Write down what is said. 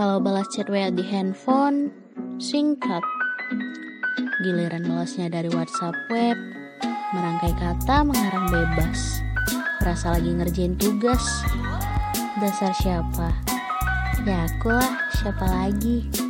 Kalau balas chat WA di handphone, singkat. Giliran balasnya dari WhatsApp web, merangkai kata mengarang bebas. Merasa lagi ngerjain tugas. Dasar siapa? Ya aku lah, siapa lagi?